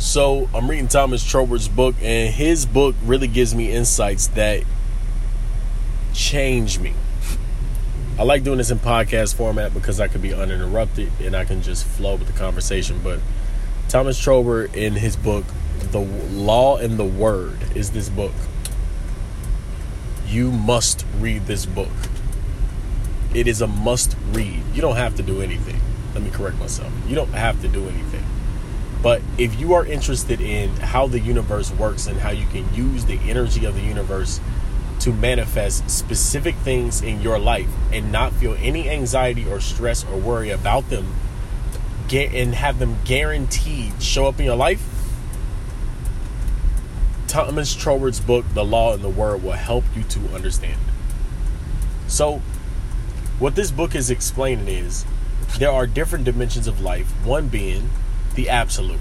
So I'm reading Thomas Troward's book, and his book really gives me insights that change me. I like doing this in podcast format because I can be uninterrupted and I can just flow with the conversation. But Thomas Troward, in his book, The Law and the Word, is this book. You must read this book. It is a must read. You don't have to do anything. Let me correct myself. You don't have to do anything. But if you are interested in how the universe works and how you can use the energy of the universe to manifest specific things in your life and not feel any anxiety or stress or worry about them get and have them guaranteed show up in your life Thomas Troward's book The Law and the Word will help you to understand. So what this book is explaining is there are different dimensions of life. One being the absolute.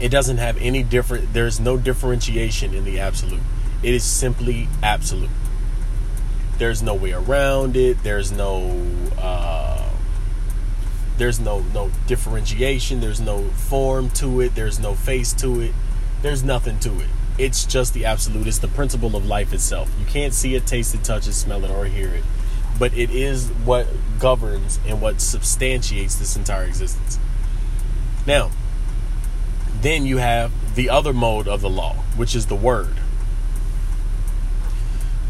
It doesn't have any different, there's no differentiation in the absolute. It is simply absolute. There's no way around it. There's no, uh, there's no no differentiation. There's no form to it. There's no face to it. There's nothing to it. It's just the absolute. It's the principle of life itself. You can't see it, taste it, touch it, smell it, or hear it, but it is what governs and what substantiates this entire existence. Now, then you have the other mode of the law, which is the word.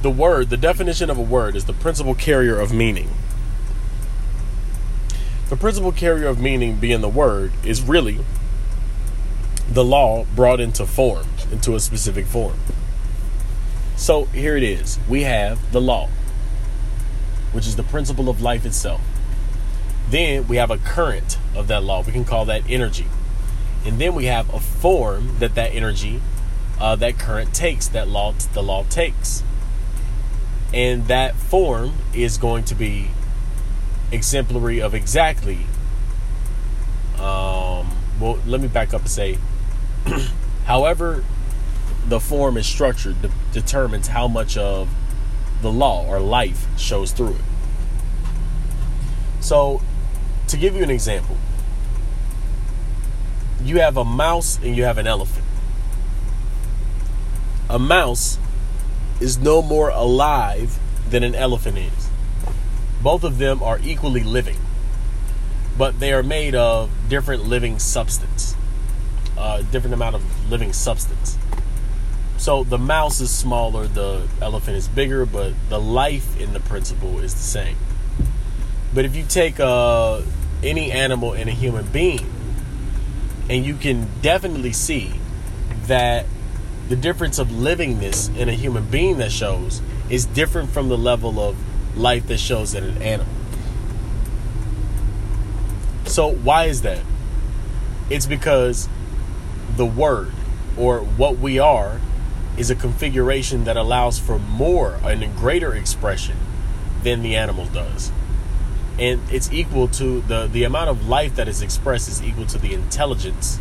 The word, the definition of a word, is the principal carrier of meaning. The principal carrier of meaning, being the word, is really the law brought into form, into a specific form. So here it is. We have the law, which is the principle of life itself. Then we have a current of that law. We can call that energy. And then we have a form that that energy, uh, that current takes, that law, the law takes. And that form is going to be exemplary of exactly. Um, well, let me back up and say, however, the form is structured de- determines how much of the law or life shows through it. So to give you an example, you have a mouse and you have an elephant. A mouse is no more alive than an elephant is. Both of them are equally living, but they are made of different living substance, a uh, different amount of living substance. So the mouse is smaller, the elephant is bigger, but the life in the principle is the same. But if you take a any animal and a human being. And you can definitely see that the difference of livingness in a human being that shows is different from the level of life that shows in an animal. So, why is that? It's because the word or what we are is a configuration that allows for more and a greater expression than the animal does and it's equal to the the amount of life that is expressed is equal to the intelligence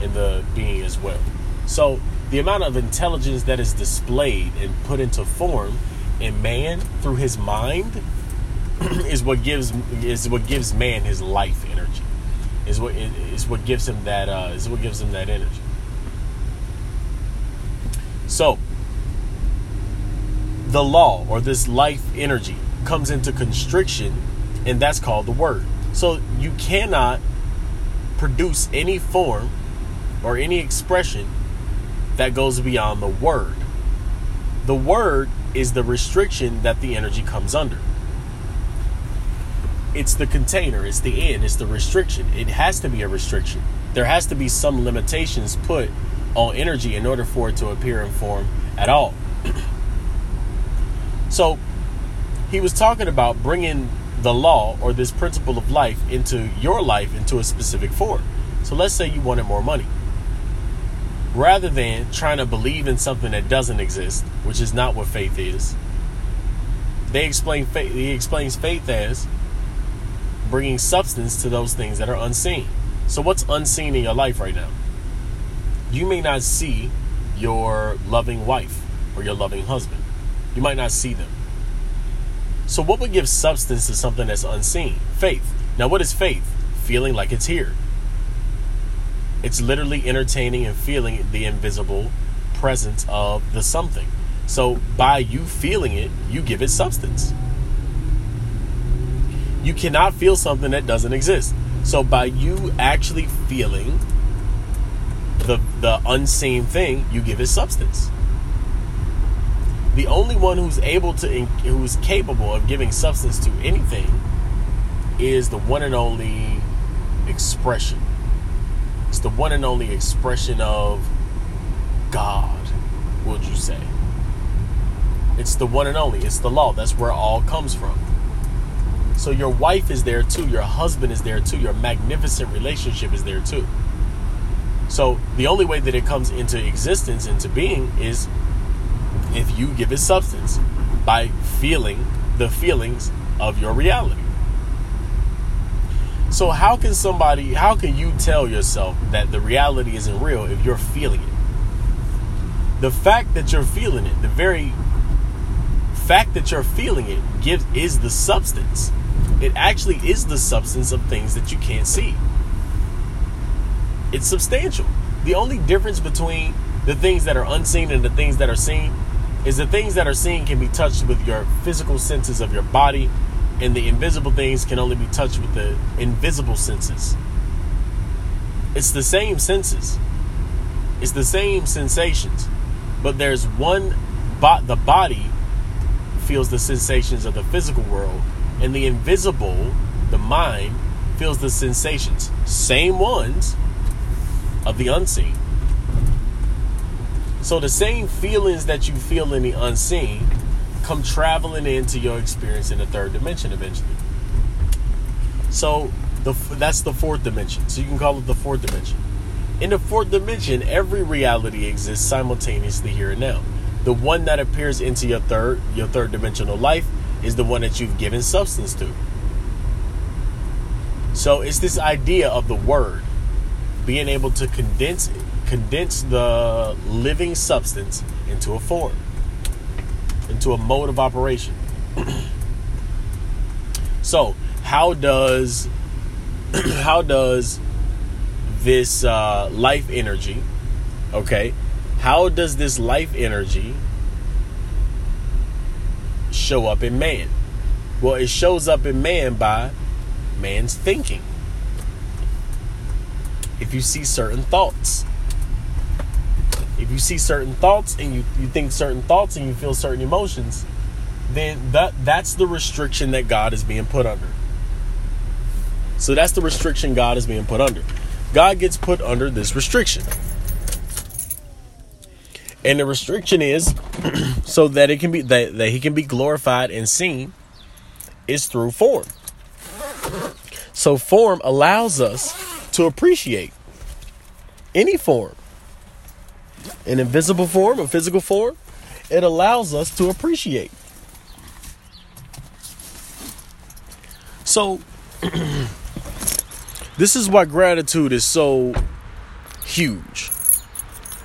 in the being as well. So the amount of intelligence that is displayed and put into form in man through his mind is what gives is what gives man his life energy. Is what is what gives him that uh, is what gives him that energy. So the law or this life energy comes into constriction and that's called the word. So you cannot produce any form or any expression that goes beyond the word. The word is the restriction that the energy comes under. It's the container, it's the end, it's the restriction. It has to be a restriction. There has to be some limitations put on energy in order for it to appear in form at all. so, he was talking about bringing the law or this principle of life into your life into a specific form. So let's say you wanted more money. Rather than trying to believe in something that doesn't exist, which is not what faith is, they explain faith, he explains faith as bringing substance to those things that are unseen. So what's unseen in your life right now? You may not see your loving wife or your loving husband. You might not see them so, what would give substance to something that's unseen? Faith. Now, what is faith? Feeling like it's here. It's literally entertaining and feeling the invisible presence of the something. So by you feeling it, you give it substance. You cannot feel something that doesn't exist. So by you actually feeling the the unseen thing, you give it substance. The only one who's able to who's capable of giving substance to anything is the one and only expression. It's the one and only expression of God, would you say? It's the one and only. It's the law. That's where all comes from. So your wife is there too. Your husband is there too. Your magnificent relationship is there too. So the only way that it comes into existence, into being, is if you give it substance by feeling the feelings of your reality. So how can somebody, how can you tell yourself that the reality isn't real if you're feeling it? The fact that you're feeling it, the very fact that you're feeling it gives is the substance. It actually is the substance of things that you can't see. It's substantial. The only difference between the things that are unseen and the things that are seen is the things that are seen can be touched with your physical senses of your body and the invisible things can only be touched with the invisible senses. It's the same senses. It's the same sensations. But there's one but the body feels the sensations of the physical world and the invisible, the mind feels the sensations, same ones of the unseen. So the same feelings that you feel in the unseen come traveling into your experience in the third dimension eventually. So the that's the fourth dimension. So you can call it the fourth dimension. In the fourth dimension, every reality exists simultaneously here and now. The one that appears into your third your third dimensional life is the one that you've given substance to. So it's this idea of the word being able to condense condense the living substance into a form into a mode of operation. so, how does how does this uh, life energy, okay? How does this life energy show up in man? Well, it shows up in man by man's thinking. If you see certain thoughts, you see certain thoughts and you, you think certain thoughts and you feel certain emotions, then that that's the restriction that God is being put under. So that's the restriction God is being put under. God gets put under this restriction. And the restriction is so that it can be that, that he can be glorified and seen is through form. So form allows us to appreciate any form an invisible form, a physical form, it allows us to appreciate. So, this is why gratitude is so huge.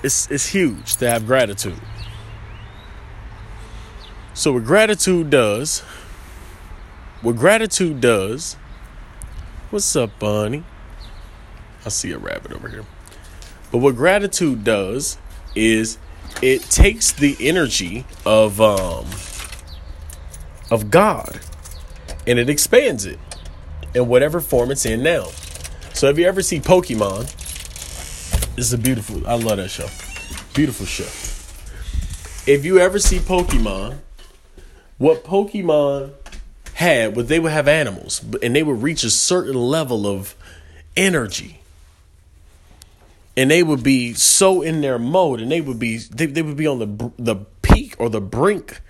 It's, it's huge to have gratitude. So, what gratitude does, what gratitude does, what's up, bunny? I see a rabbit over here. But what gratitude does is it takes the energy of um of God and it expands it in whatever form it's in now. So if you ever see Pokemon, this is a beautiful I love that show. Beautiful show. If you ever see Pokemon, what Pokemon had was they would have animals and they would reach a certain level of energy and they would be so in their mode and they would be they, they would be on the the peak or the brink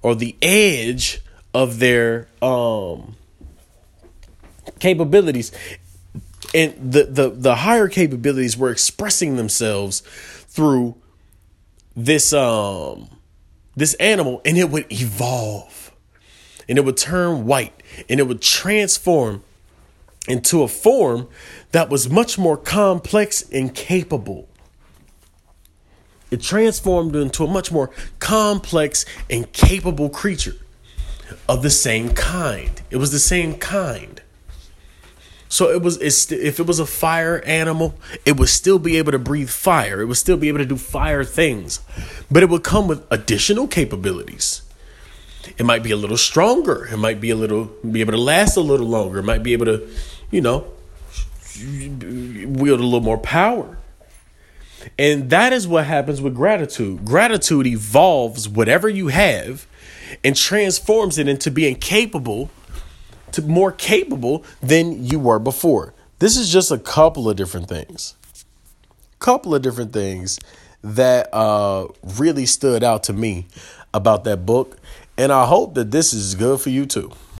or the edge of their um capabilities. And the the the higher capabilities were expressing themselves through this um this animal and it would evolve and it would turn white and it would transform into a form that was much more complex and capable. It transformed into a much more complex and capable creature of the same kind. It was the same kind. So it was it's, if it was a fire animal, it would still be able to breathe fire. It would still be able to do fire things. But it would come with additional capabilities. It might be a little stronger. It might be a little be able to last a little longer. It might be able to, you know, wield a little more power. And that is what happens with gratitude. Gratitude evolves whatever you have and transforms it into being capable to more capable than you were before. This is just a couple of different things. Couple of different things that uh, really stood out to me about that book. And I hope that this is good for you too.